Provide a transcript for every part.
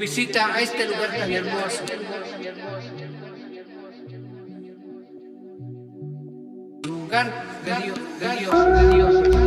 visita a este lugar tan hermoso. Lugar de Dios, de Dios, de Dios.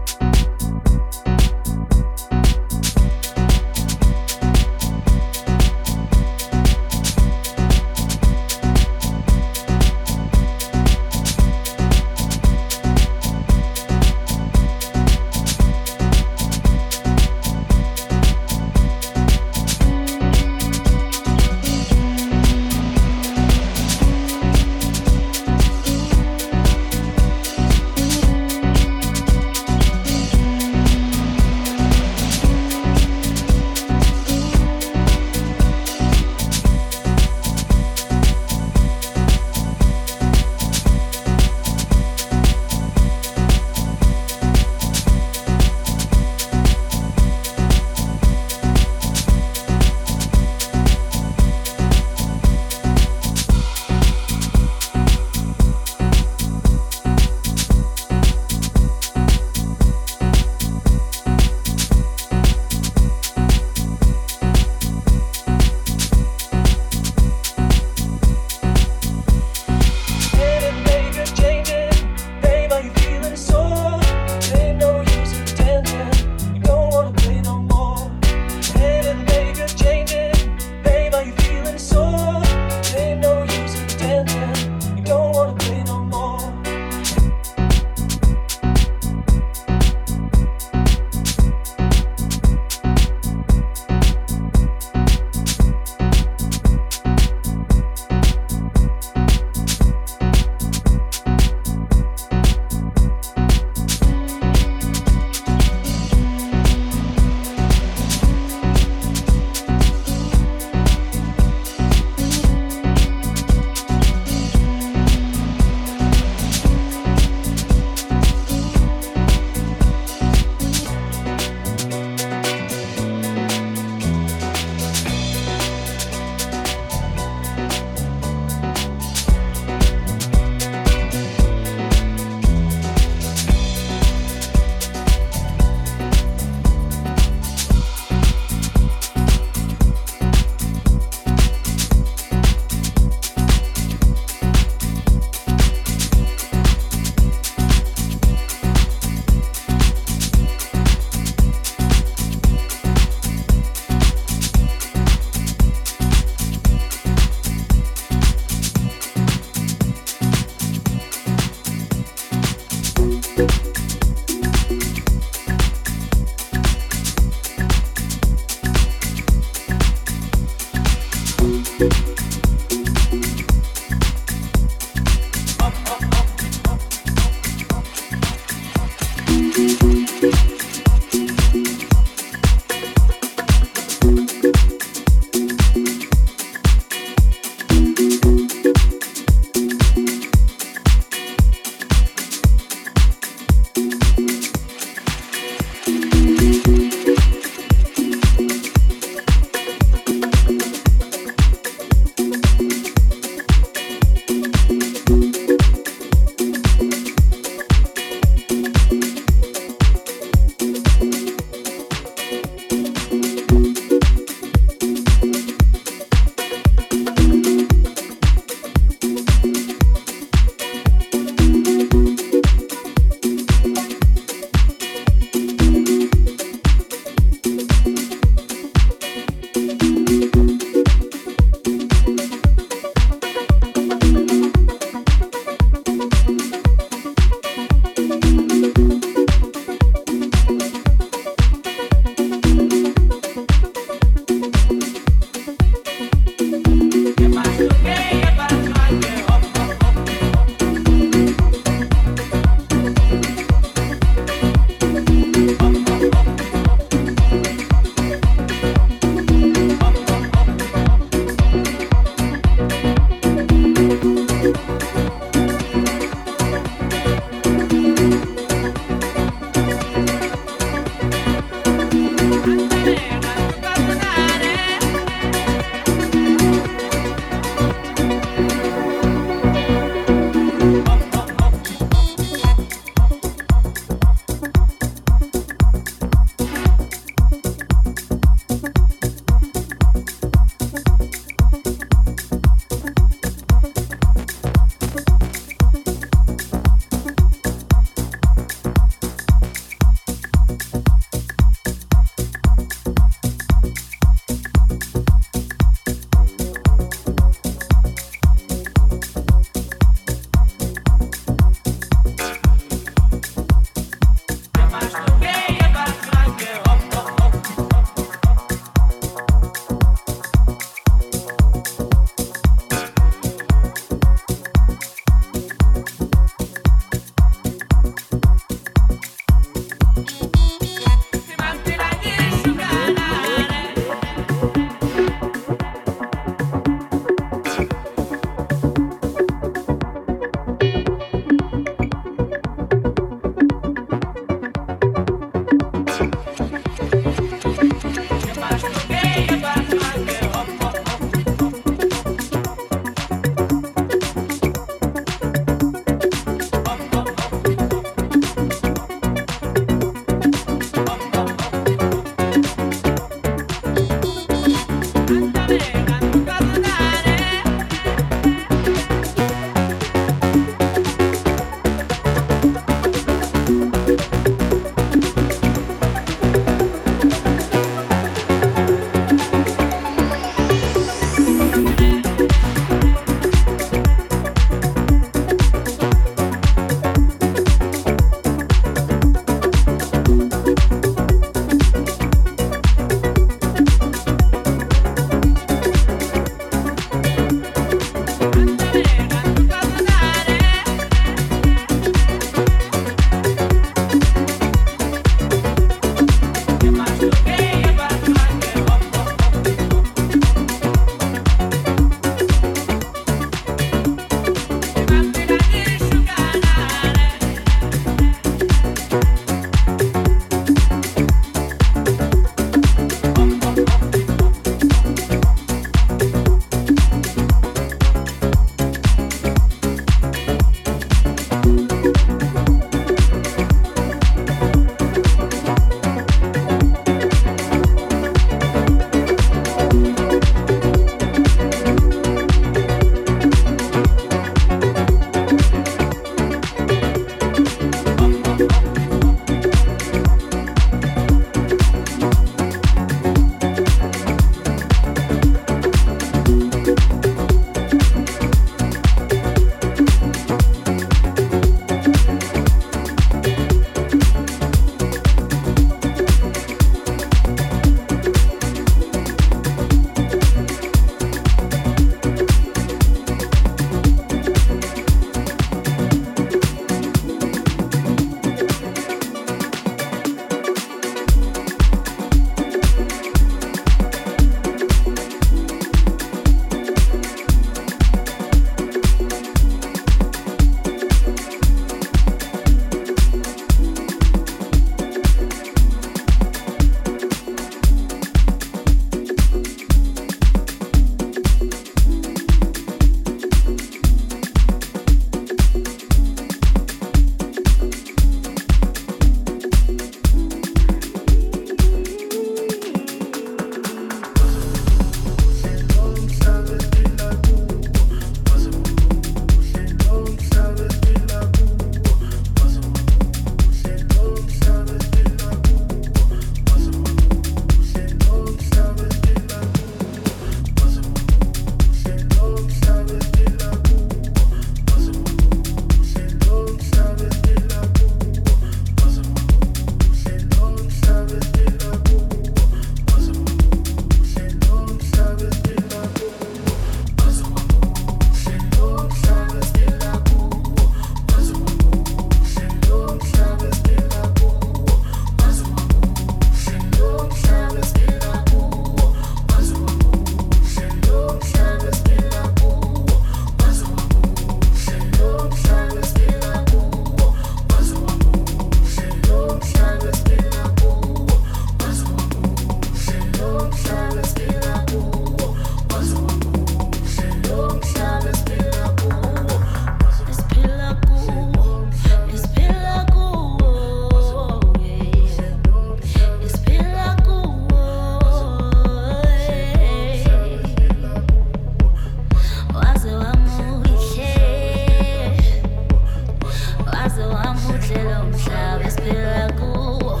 Cuando ambos se lo sabes, te la cubo.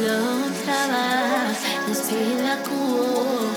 Love, trabaja, respira, cuba,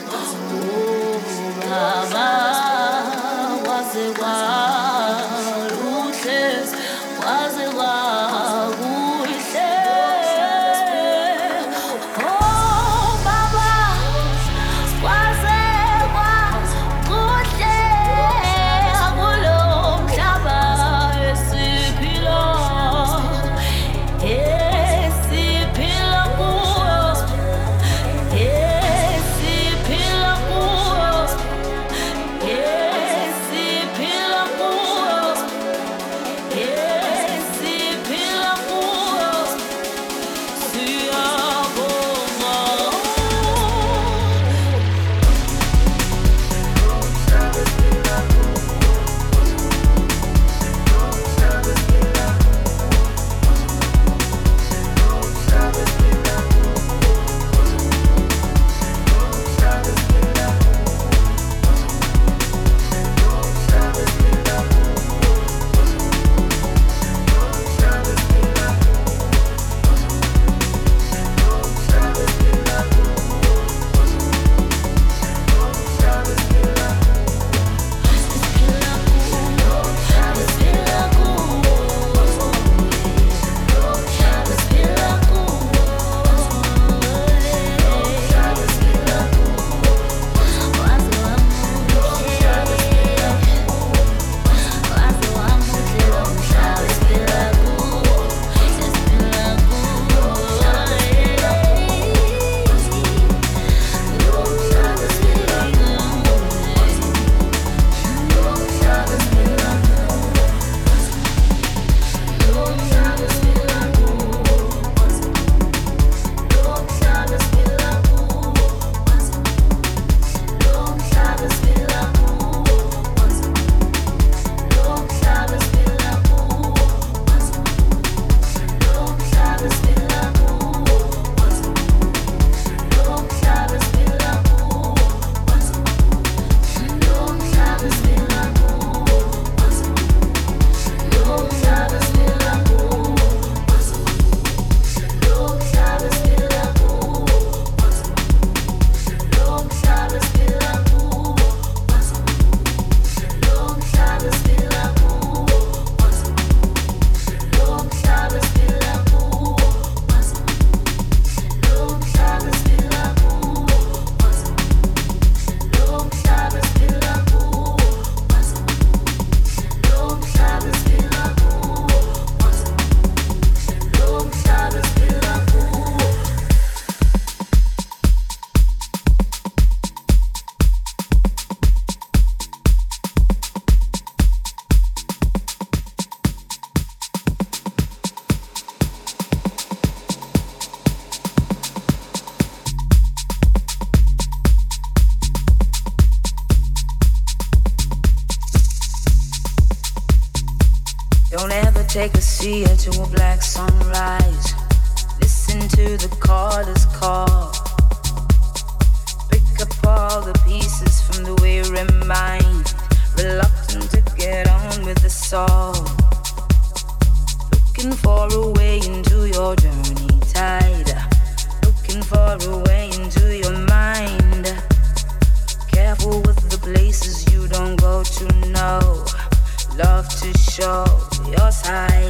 control your side.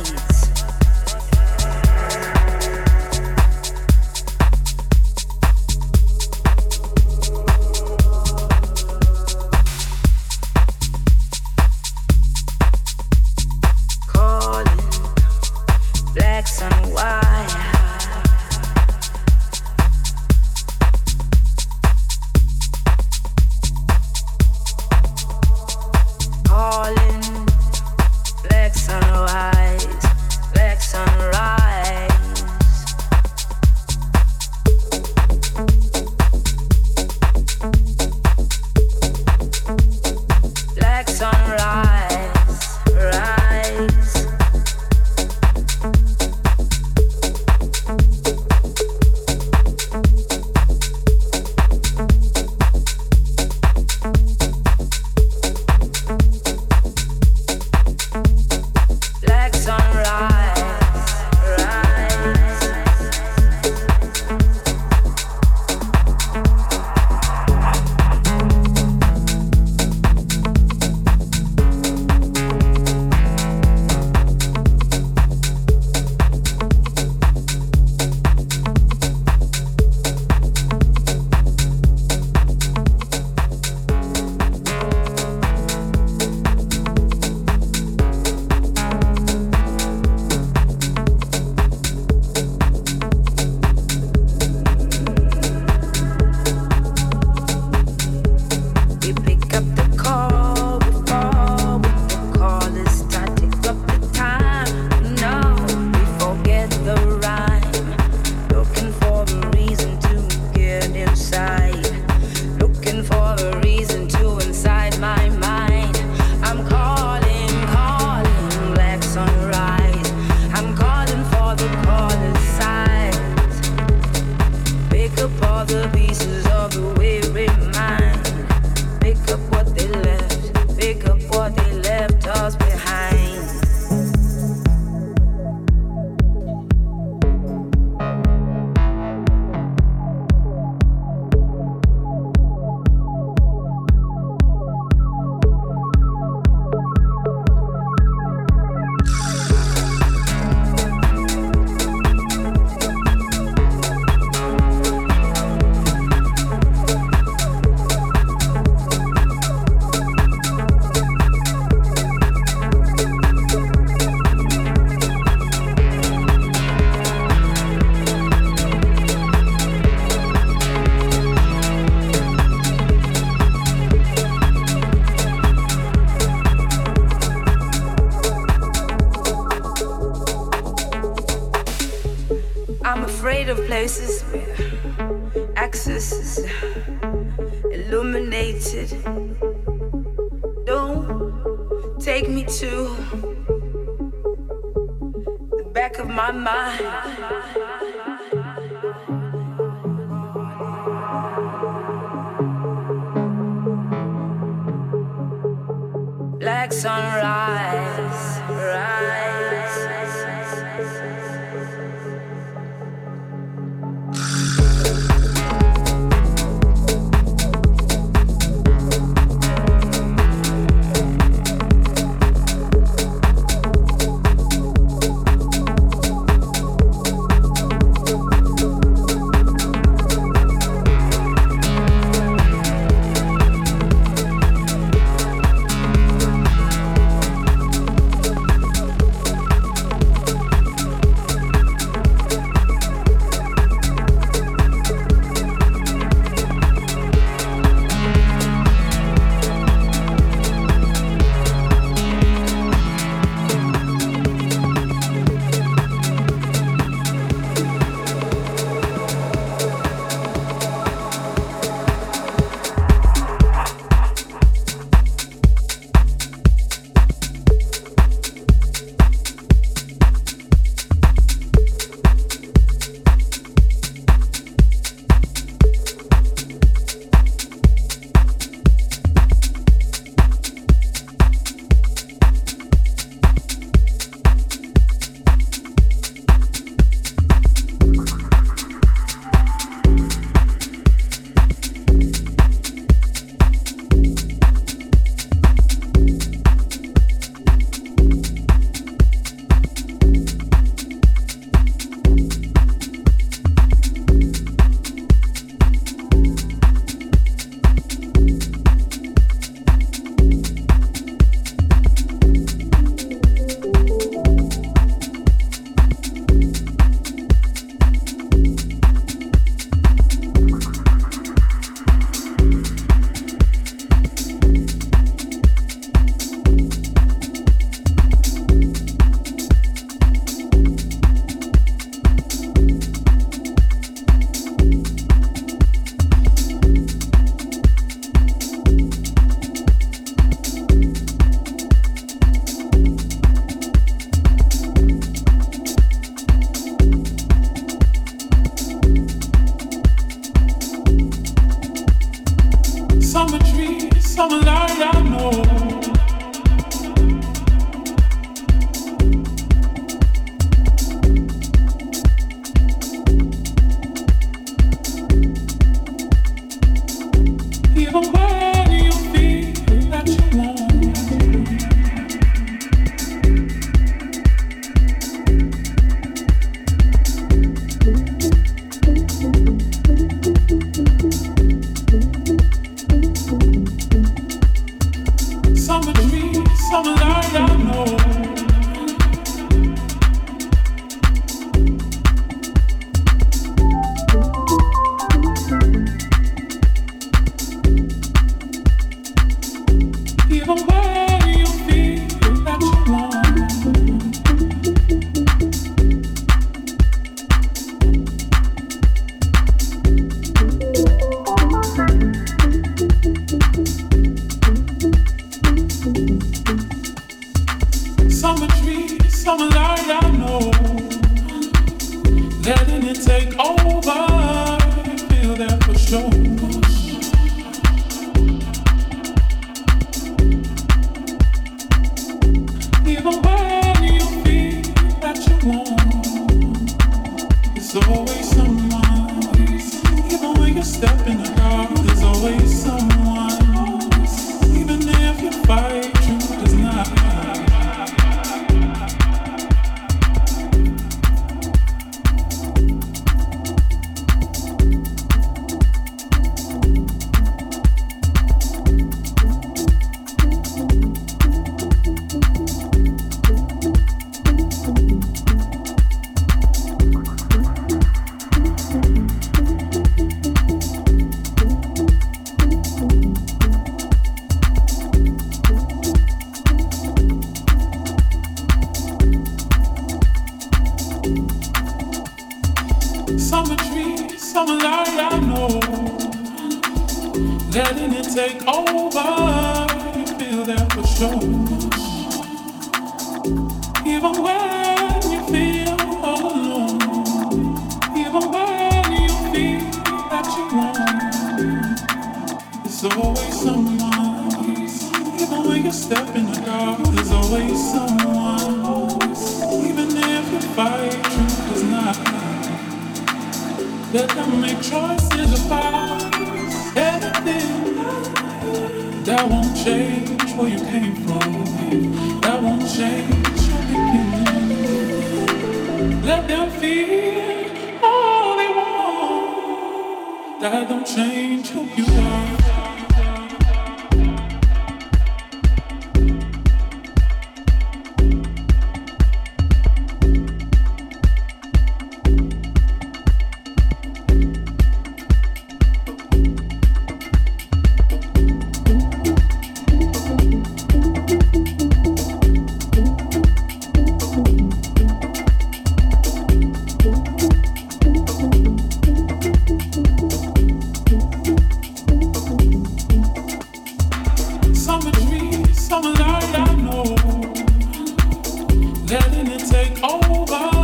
Over.